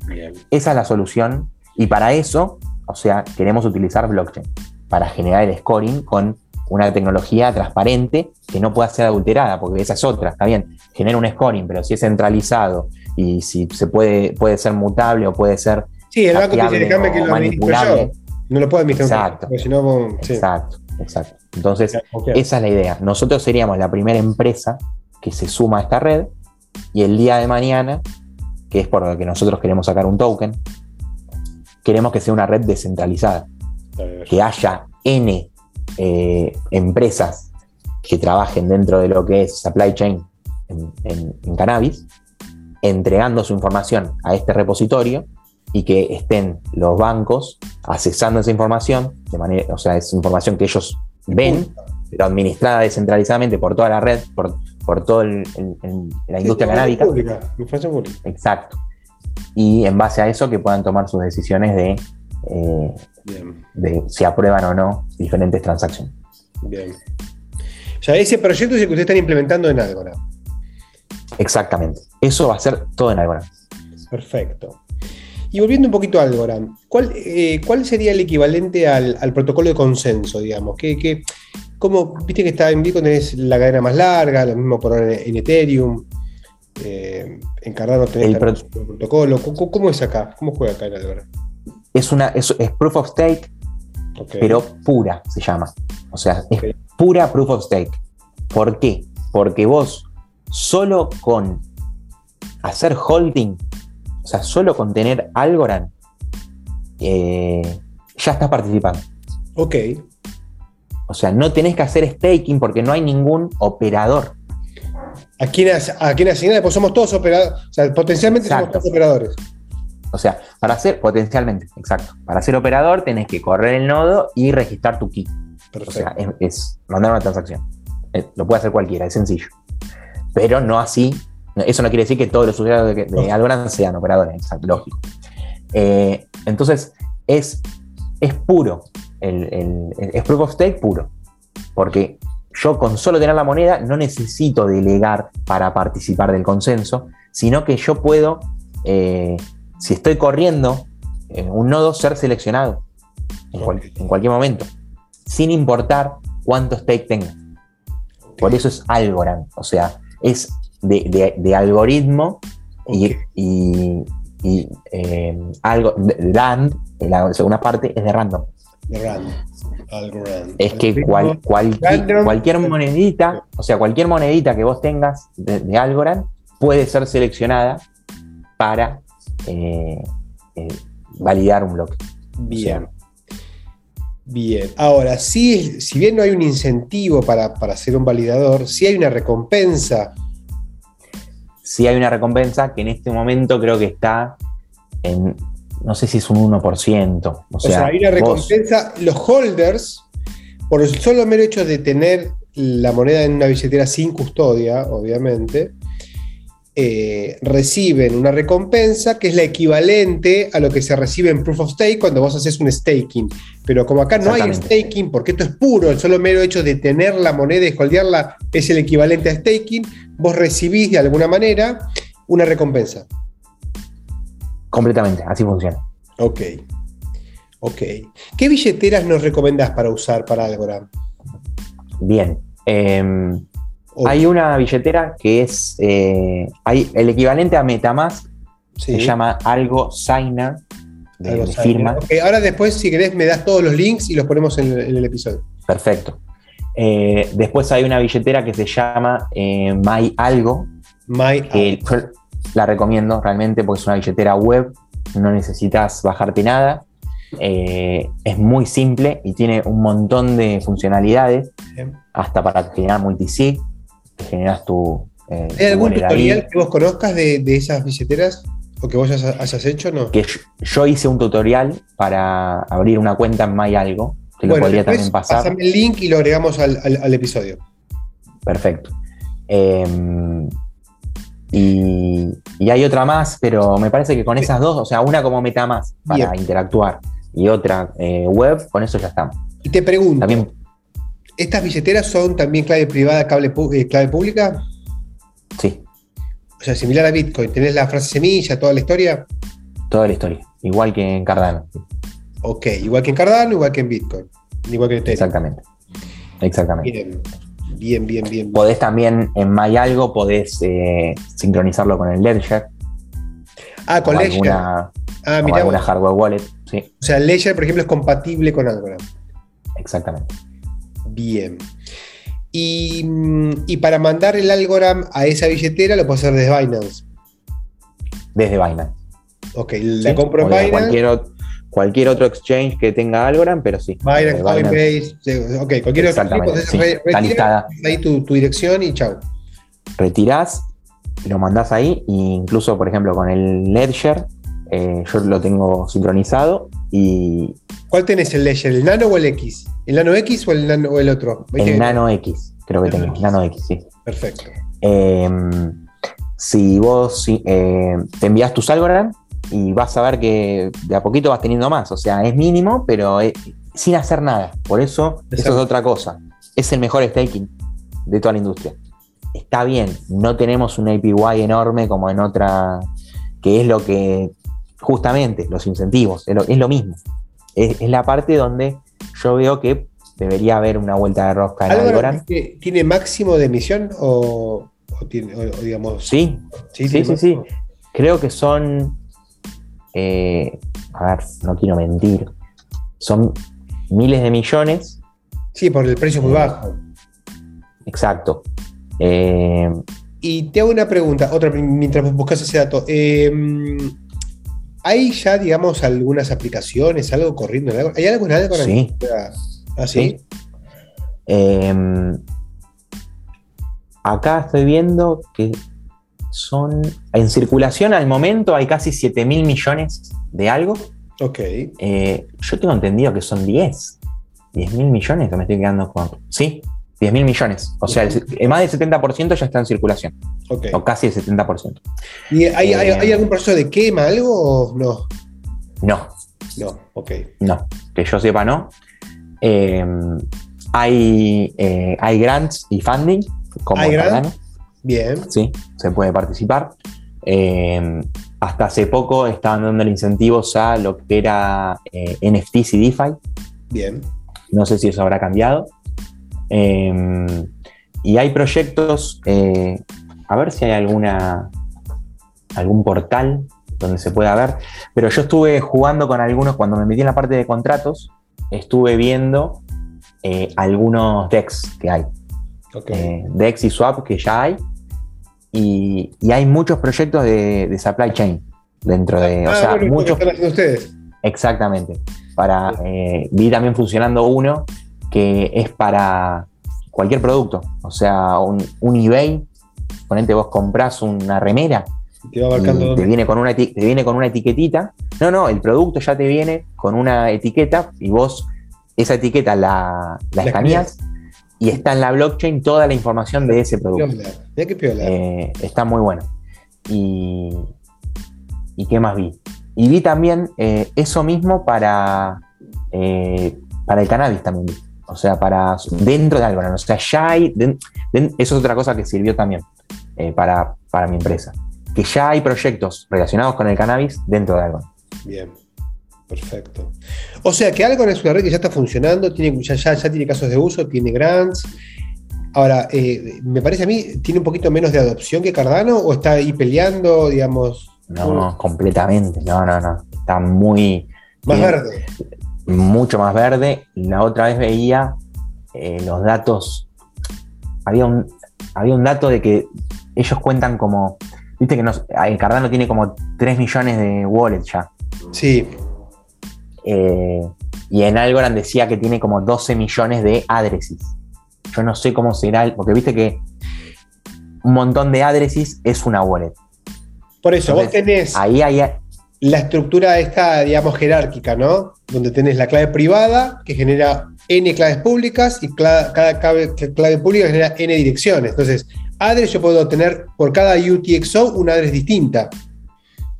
Bien. Esa es la solución y para eso, o sea, queremos utilizar blockchain para generar el scoring con una tecnología transparente que no pueda ser adulterada, porque esa es otra, está bien, genera un scoring, pero si es centralizado y si se puede, puede ser mutable o puede ser Sí, el banco te dice, que lo administro. No lo puedo administrar, Exacto. porque si no, vos- sí. Exacto, exacto. Entonces, esa es la idea. Nosotros seríamos la primera empresa que se suma a esta red y el día de mañana, que es por lo que nosotros queremos sacar un token, queremos que sea una red descentralizada, que haya N eh, empresas que trabajen dentro de lo que es supply chain en, en- en cannabis, entregando su información a este repositorio y que estén los bancos accesando esa información, de manera, o sea, es información que ellos ven, pero administrada descentralizadamente por toda la red, por, por toda la industria canábica. Pública, información pública. Exacto. Y en base a eso que puedan tomar sus decisiones de, eh, de si aprueban o no diferentes transacciones. bien. O sea, ese proyecto es el que ustedes están implementando en Algora. Exactamente. Eso va a ser todo en Algorand. Perfecto. Y volviendo un poquito a Algorand, ¿cuál, eh, cuál sería el equivalente al, al protocolo de consenso, digamos? ¿Qué, qué- cómo, viste que está en Bitcoin tenés la cadena más larga, lo mismo por ahora en, en Ethereum, eh, Cardano tenés El protocolo. ¿Cómo, cómo es acá? ¿Cómo juega acá en Algorand? Es, una, es, es proof of stake, pero pura se llama. O sea, es pura proof of stake. ¿Por qué? Porque vos solo con hacer holding, o sea, solo con tener Algorand, eh, ya estás participando. Ok. O sea, no tenés que hacer staking porque no hay ningún operador. ¿A quién, a quién asignar? Pues somos todos operadores. O sea, potencialmente somos todos operadores. O sea, para ser, potencialmente, exacto. Para ser operador tenés que correr el nodo y registrar tu key. O Perfecto. sea, es, es mandar una transacción. Eh, Lo puede hacer cualquiera, es sencillo. Pero no así. Eso no quiere decir que todos los usuarios de, de Algorand sean operadores, exacto, lógico. Eh, entonces, es, es puro. El, el- el- es proof of stake puro. Porque yo con solo tener la moneda no necesito delegar para participar del consenso, sino que yo puedo, eh, si estoy corriendo en un nodo, ser seleccionado en, cual- Ok. en cualquier momento, sin importar cuánto stake tenga. Por eso es Algorand, o sea, es de, de- de algoritmo y, y- y, eh, algo, de- land, la segunda parte es de random. De Es que cual- cualquier, monedita, o sea, cualquier monedita que vos tengas de, de Algorand puede ser seleccionada para eh, eh, validar un bloque. Bien. Bien. Ahora, sí, si bien no hay un incentivo para, para ser un validador, sí hay una recompensa. Si hay una recompensa que en este momento creo que está en, no sé si es un 1%. O O sea, sea, hay una vos- recompensa. Los holders, por el solo mero hecho de tener la moneda en una billetera sin custodia, obviamente, eh, reciben una recompensa que es la equivalente a lo que se recibe en Proof of Stake cuando vos haces un staking. Pero como acá no hay staking, porque esto es puro, el solo mero hecho de tener la moneda y escoldearla es el equivalente a staking, vos recibís de alguna manera una recompensa. Completamente, así funciona. Ok. Ok. ¿Qué billeteras nos recomendás para usar para Algorand? Bien. Em, hay una billetera que es eh, hay el equivalente a Metamask, se llama Algo Signer, de, firma. Ahora después, si querés, me das todos los links y los ponemos en, el episodio. Perfecto. Eh, después hay una billetera que se llama eh, My Algo. My la recomiendo realmente porque es una billetera web, no necesitas bajarte nada. es muy simple y tiene un montón de funcionalidades, hasta para generar multisig generas tu. Eh, ¿Hay algún tutorial que vos conozcas de, esas billeteras? ¿O que vos hayas, hecho? No. Que yo, hice un tutorial para abrir una cuenta en MyAlgo, que lo podría también pasar. Pásame el link y lo agregamos al, episodio. Perfecto. Em, y, hay otra más, pero me parece que con esas dos, o sea, una como meta más para interactuar y otra eh, web, con eso ya estamos. Y te pregunto, también, ¿Estas billeteras son también clave privada, cable, eh, clave pública? Sí. O sea, similar a Bitcoin. ¿Tenés la frase semilla, toda la historia? Toda la historia. Igual que en Cardano. Ok, igual que en Cardano, igual que en Bitcoin. Igual que en Ethereum. Exactamente. Exactamente. Bien, bien, bien. bien. Podés también, en MyAlgo, podés eh, sincronizarlo con el Ledger. Ah, con Ledger. Alguna, ah, alguna hardware wallet. Sí. O sea, Ledger, por ejemplo, es compatible con Algorand. Exactamente. Bien. Y, para mandar el Algorand a esa billetera lo puedo hacer desde Binance. Desde Binance. Ok, la compro en Binance. Cualquier, otro exchange que tenga Algorand, pero sí. Binance, Coinbase, ok, cualquier otro tipo. ahí tu, dirección y chao. Retirás, lo mandás ahí, e incluso, por ejemplo, con el Ledger, eh, yo lo tengo sincronizado y... ¿Cuál tenés el Ledger, el Nano o el X? ¿El Nano X o el, nano, o el otro? El Nano X, creo que tengo. Nano X, sí. Perfecto. Em, si vos eh, te envías tu Algorand y vas a ver que de a poquito vas teniendo más. O sea, es mínimo, pero sin hacer nada. Por eso, eso es otra cosa. Es el mejor staking de toda la industria. Está bien, no tenemos un APY enorme como en otra, que es lo que, justamente, los incentivos, es lo, mismo. es, la parte donde yo veo que debería haber una vuelta de rosca en Algorand. ¿Tiene máximo de emisión o, digamos? Sí, sí, sí, sí, Creo que son, eh, a ver, no quiero mentir, son miles de millones. Sí, por el precio muy eh, bajo. Exacto. Eh, y te hago una pregunta, otra mientras buscas ese dato. ¿Hay ya, digamos, algunas aplicaciones, algo corriendo? ¿Hay algo en algo? Sí. ¿Ah, sí? Acá estoy viendo que son. En circulación al momento hay casi 7 mil millones de algo. Ok. Eh, yo tengo entendido que son 10. 10 mil millones que me estoy quedando con. Sí, 10 mil millones. O sea, más del 70% ya está en circulación. O casi el 70%. ¿Y hay, eh, algún proceso de quema, algo o no? No. No, ok. No, que yo sepa, no. Em, hay, eh, hay grants y funding, como ¿Hay grants? Bien. Sí, se puede participar. Em, hasta hace poco estaban dando incentivos a lo que era eh, NFTs y DeFi. Bien. No sé si eso habrá cambiado. Em, y hay proyectos, eh, a ver si hay alguna, algún portal donde se pueda ver, pero yo estuve jugando con algunos, cuando me metí en la parte de contratos, estuve viendo eh, algunos DEX que hay. Eh, DEX y Swap que ya hay. Y, hay muchos proyectos de, supply chain dentro de. o ah, sea, muchos. ustedes. Exactamente. Para, vi también funcionando uno que es para cualquier producto. O sea, un, eBay, ponente vos compras una remera. Te, viene con una te viene con una etiquetita. No, no, el producto ya te viene con una etiqueta y vos esa etiqueta la, la, escaneas y está en la blockchain toda la información de ese producto. Eh, está muy bueno. y, y qué más vi. Y vi también eh, eso mismo para, eh, para el cannabis también. O sea, para dentro de Algorand. O sea, ya hay. eso es otra cosa que sirvió también eh, para, para mi empresa. Que ya hay proyectos relacionados con el cannabis dentro de Algorand. Bien. Perfecto. O sea que Algorand es una red que ya está funcionando, tiene, ya, ya, tiene casos de uso, tiene grants. Ahora, me parece a mí, ¿tiene un poquito menos de adopción que Cardano o está ahí peleando, digamos? No, completamente. No, no, no. Está muy. Más verde. Mucho más verde. La otra vez veía eh, los datos. Había un, había un dato de que ellos cuentan como. Viste que el Cardano tiene como 3 millones de wallets ya. Sí. Eh, y en Algorand decía que tiene como 12 millones de addresses. Yo no sé cómo será, porque viste que un montón de addresses es una wallet. Por eso, vos tenés ahí, ahí, la estructura esta, digamos, jerárquica, ¿no? Donde tenés la clave privada, que genera n claves públicas, y cada, clave, pública genera n direcciones. Entonces, address yo puedo tener por cada UTXO una address distinta.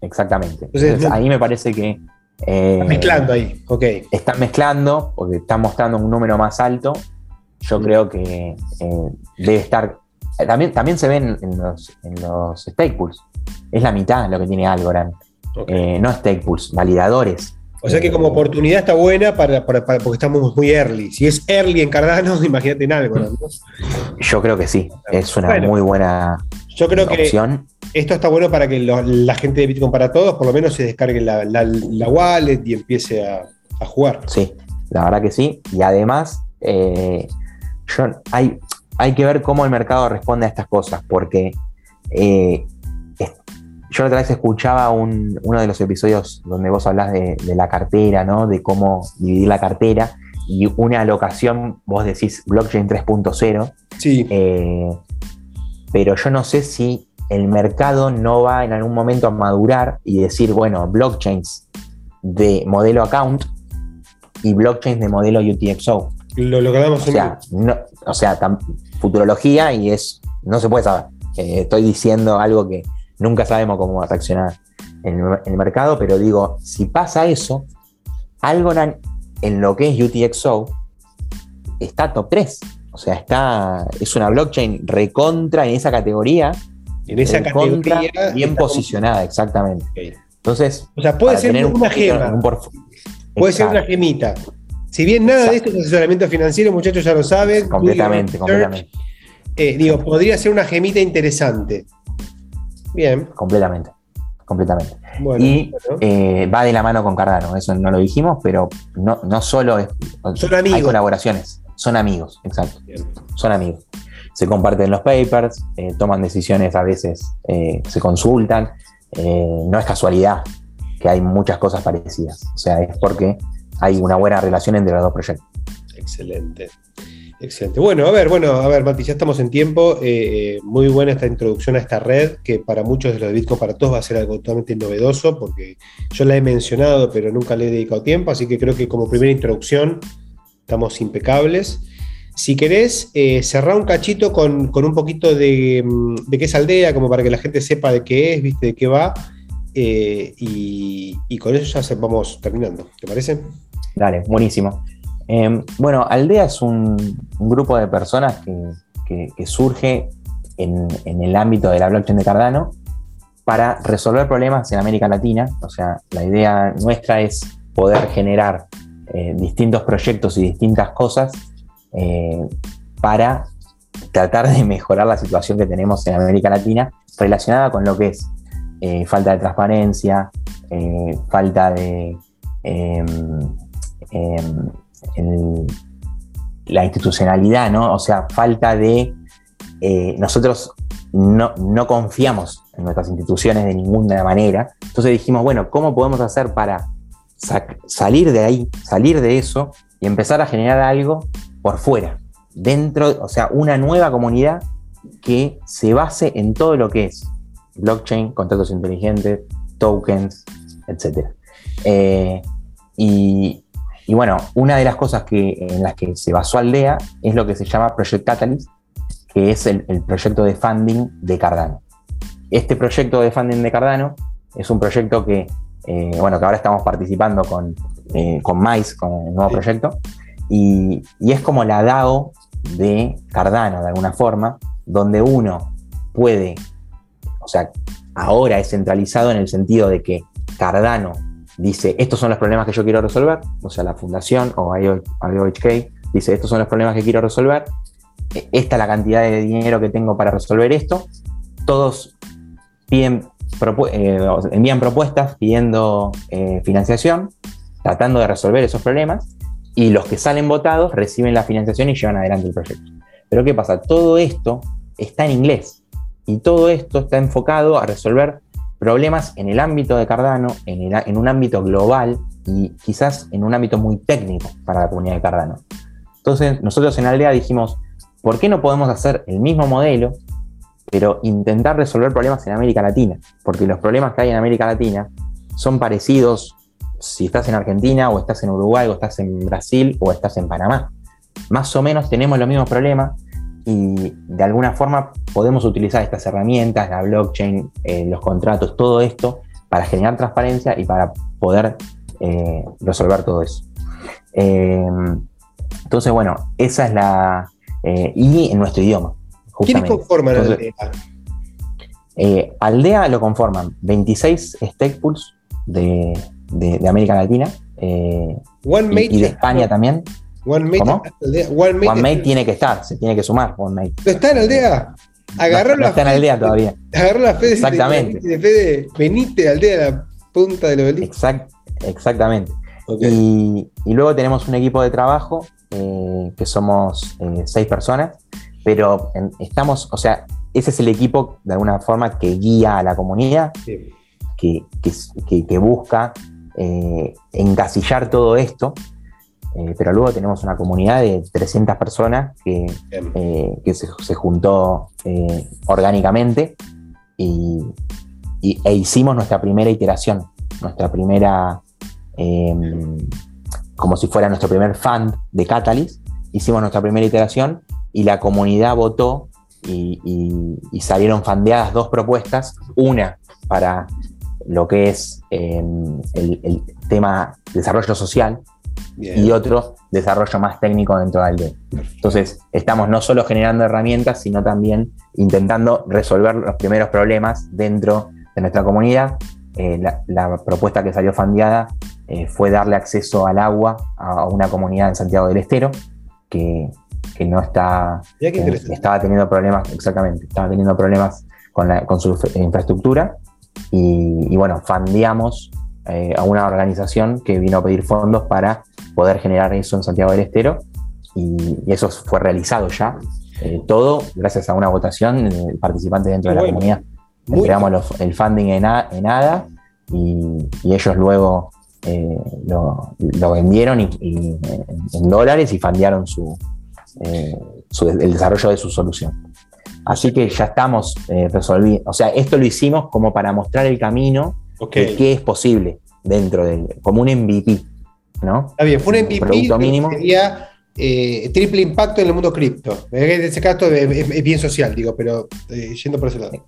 Exactamente. Entonces, ahí me parece que. Eh, mezclando ahí, ok. Están mezclando, porque están mostrando un número más alto. Yo creo que eh, debe estar. También, también se ven en los, en los stake pools es la mitad lo que tiene Algorand. Eh, no stake pools, validadores. O sea que como oportunidad está buena para, porque estamos muy early. Si es early en Cardano, imagínate en Algorand. Yo creo que sí, es una muy buena yo creo que esto está bueno para que la gente de Bitcoin para todos por lo menos se descargue la, wallet y empiece a, jugar. Sí, la verdad que sí. Y además, eh, hay, hay que ver cómo el mercado responde a estas cosas, porque eh, yo la otra vez escuchaba uno de los episodios donde vos hablas de, la cartera, ¿no? De cómo dividir la cartera y una alocación, vos decís blockchain 3.0. Sí. Eh, pero yo no sé si el mercado no va en algún momento a madurar y decir, bueno, blockchains de modelo account y blockchains de modelo UTXO. Lo, lo que o sea, no, o sea, futurología y es, no se puede saber. Eh, estoy diciendo algo que, Nunca sabemos cómo va a reaccionar en el, mercado, pero digo, si pasa eso, Algorand en lo que es UTXO está top 3. O sea, está, es una blockchain recontra en esa categoría. En esa categoría. Bien posicionada, exactamente. Entonces. O sea, puede ser una gema. puede ser una gemita. Si bien nada de esto es asesoramiento financiero, muchachos ya lo saben. Completamente, completamente. Eh, digo, podría ser una gemita interesante. Bien. Completamente. Completamente. y eh, va de la mano con Cardano, eso no lo dijimos, pero no, no solo es. Son amigos. Hay colaboraciones, son amigos, exacto. Son amigos. Se comparten los papers, eh, toman decisiones a veces, eh, se consultan. no es casualidad que hay muchas cosas parecidas. O sea, es porque hay una buena relación entre los dos proyectos. Excelente. Excelente. Bueno, a ver, bueno, a ver, Mati, ya estamos en tiempo. Eh, muy buena esta introducción a esta red, que para muchos de los de Bitcoin para todos va a ser algo totalmente novedoso, porque yo la he mencionado, pero nunca le he dedicado tiempo, así que creo que como primera introducción estamos impecables. Si querés, eh, cerrar un cachito con, un poquito de, mm, de, qué es aldea, como para que la gente sepa de qué es, viste, de qué va. Eh, y, con eso ya vamos terminando. ¿Te parece? Dale, buenísimo. Em, bueno, Aldea es un, grupo de personas que, surge en, el ámbito de la blockchain de Cardano para resolver problemas en América Latina. O sea, la idea nuestra es poder generar eh, distintos proyectos y distintas cosas eh, para tratar de mejorar la situación que tenemos en América Latina relacionada con lo que es eh, falta de transparencia, falta de em, em, la institucionalidad, ¿no? O sea, falta de... Nosotros no, confiamos en nuestras instituciones de ninguna manera. Entonces dijimos, bueno, ¿cómo podemos hacer para salir de ahí, salir de eso y empezar a generar algo por fuera? Dentro, o sea, una nueva comunidad que se base en todo lo que es blockchain, contratos inteligentes, tokens, etc. Eh, y, bueno, una de las cosas en las que se basó Aldea es lo que se llama Project Catalyst, que es el, proyecto de funding de Cardano. este proyecto de funding de Cardano es un proyecto que, eh, bueno, que ahora estamos participando con, eh, con MICE, con el nuevo proyecto, y, es como la DAO de Cardano, de alguna forma, donde uno puede, o sea, ahora es centralizado en el sentido de que Cardano dice, estos son los problemas que yo quiero resolver, o sea, la fundación o IOHK dice, estos son los problemas que quiero resolver, e, esta es la cantidad de dinero que tengo para resolver esto, todos piden, eh, envían propuestas pidiendo eh, financiación, tratando de resolver esos problemas, y los que salen votados reciben la financiación y llevan adelante el proyecto. Pero ¿qué pasa? Todo esto está en inglés y todo esto está enfocado a resolver problemas en el ámbito de Cardano, en, en un ámbito global y quizás en un ámbito muy técnico para la comunidad de Cardano. Entonces nosotros en Aldea dijimos, ¿por qué no podemos hacer el mismo modelo, pero intentar resolver problemas en América Latina? Porque los problemas que hay en América Latina son parecidos si estás en Argentina o estás en Uruguay o estás en Brasil o estás en Panamá. Más o menos tenemos los mismos problemas y de alguna forma podemos utilizar estas herramientas, la blockchain, eh, los contratos, todo esto para generar transparencia y para poder eh, resolver todo eso. Eh, entonces, bueno, esa es la... y en nuestro idioma. ¿Quiénes conforman Aldea? Aldea lo conforman 26 stake pools de, de, América Latina y, y, de España también. OneMate ¿Cómo? OneMate, tiene que estar, se tiene que sumar OneMate. ¿No está en aldea? Agarró la está en aldea todavía. Agarró la fe Exactamente. de, de Benítez, aldea, la punta del obelisco. Exact, exactamente. Y, luego tenemos un equipo de trabajo eh, que somos eh, seis personas, pero estamos, o sea, ese es el equipo de alguna forma que guía a la comunidad, que, que, busca eh, encasillar todo esto. Eh, pero luego tenemos una comunidad de 300 personas que, eh, que se, juntó eh, orgánicamente y, e hicimos nuestra primera iteración, nuestra primera, em, como si fuera nuestro primer fund de Catalyst, hicimos nuestra primera iteración y la comunidad votó y, salieron fandeadas dos propuestas, una para lo que es em, el, el tema desarrollo social, y otro desarrollo más técnico dentro de Aldea. Entonces, estamos no solo generando herramientas, sino también intentando resolver los primeros problemas dentro de nuestra comunidad. Eh, la, propuesta que salió fandeada eh, fue darle acceso al agua a una comunidad en Santiago del Estero que, no está, eh, estaba teniendo problemas, exactamente, estaba teniendo problemas con, con su infraestructura y, y bueno, fandeamos a una organización que vino a pedir fondos para poder generar eso en Santiago del Estero y, eso fue realizado ya. Eh, todo gracias a una votación de participantes dentro de la comunidad. Entregamos el funding en, en ADA y, ellos luego eh, lo, vendieron y, en dólares y fundearon eh, su, el desarrollo de su solución. Así que ya estamos resolviendo. O sea, esto lo hicimos como para mostrar el camino de qué es posible dentro del, como un MVP. ¿no? Está bien, fue un MVP mínimo. sería eh, triple impacto en el mundo cripto. En ese caso es, bien social, digo, pero eh, yendo por ese lado.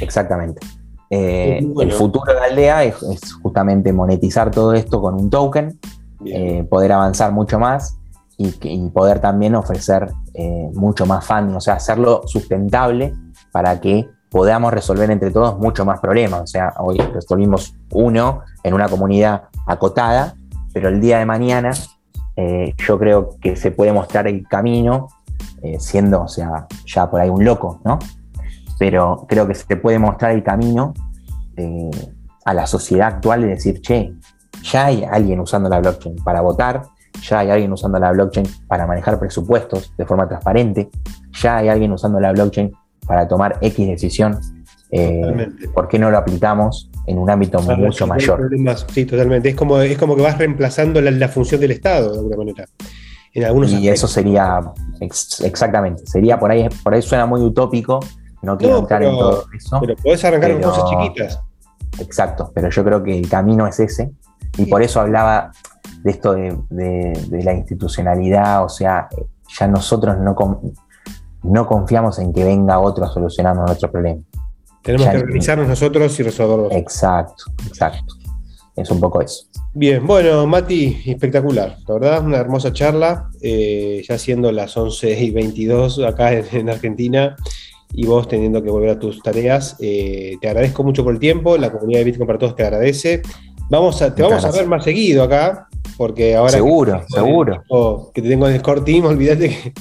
Exactamente. Eh, el futuro de Aldea es, justamente monetizar todo esto con un token, poder avanzar mucho más y, poder también ofrecer mucho más funding, o sea, hacerlo sustentable para que podamos resolver entre todos mucho más problemas. O sea, hoy resolvimos uno en una comunidad acotada, pero el día de mañana eh, yo creo que se puede mostrar el camino eh, siendo, o sea, ya por ahí un loco, ¿no? Pero creo que se puede mostrar el camino eh, a la sociedad actual de decir, che, ya hay alguien usando la blockchain para votar, ya hay alguien usando la blockchain para manejar presupuestos de forma transparente, ya hay alguien usando la blockchain para tomar X decisión. ¿Por qué no lo aplicamos en un ámbito mucho mayor. Sí, totalmente. Es como, es como que vas reemplazando la, función del Estado, de alguna manera. En algunos y eso sería, exactamente, sería por ahí, por ahí suena muy utópico, no quiero entrar en todo eso. Pero podés arrancar con cosas chiquitas. Exacto, pero yo creo que el camino es ese, y por eso hablaba de esto de, la institucionalidad, o sea, ya nosotros no, no confiamos en que venga otro a solucionarnos nuestro problema Tenemos que organizarnos nosotros y resolverlo. Exacto, exacto. Es un poco eso. Bien, bueno, Mati, espectacular, la verdad, una hermosa charla, eh, ya siendo las 11 y 22 acá en, Argentina y vos teniendo que volver a tus tareas. Eh, te agradezco mucho por el tiempo, la comunidad de Bitcoin para Todos te agradece. Vamos a, te vamos a ver más seguido acá, porque ahora. Seguro, seguro. que te tengo en el Team, olvídate que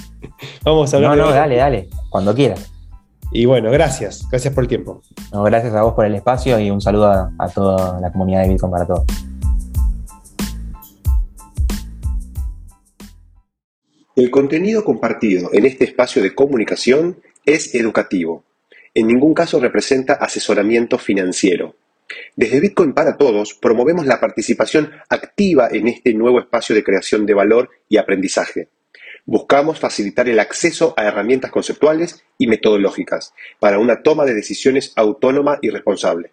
vamos a hablar. No, no, dale, dale, cuando quieras. Y bueno, gracias, gracias por el tiempo. gracias a vos por el espacio y un saludo a, a toda la comunidad de Bitcoin para Todos. El contenido compartido en este espacio de comunicación es educativo. En ningún caso representa asesoramiento financiero. Desde Bitcoin para Todos promovemos la participación activa en este nuevo espacio de creación de valor y aprendizaje. Buscamos facilitar el acceso a herramientas conceptuales y metodológicas para una toma de decisiones autónoma y responsable.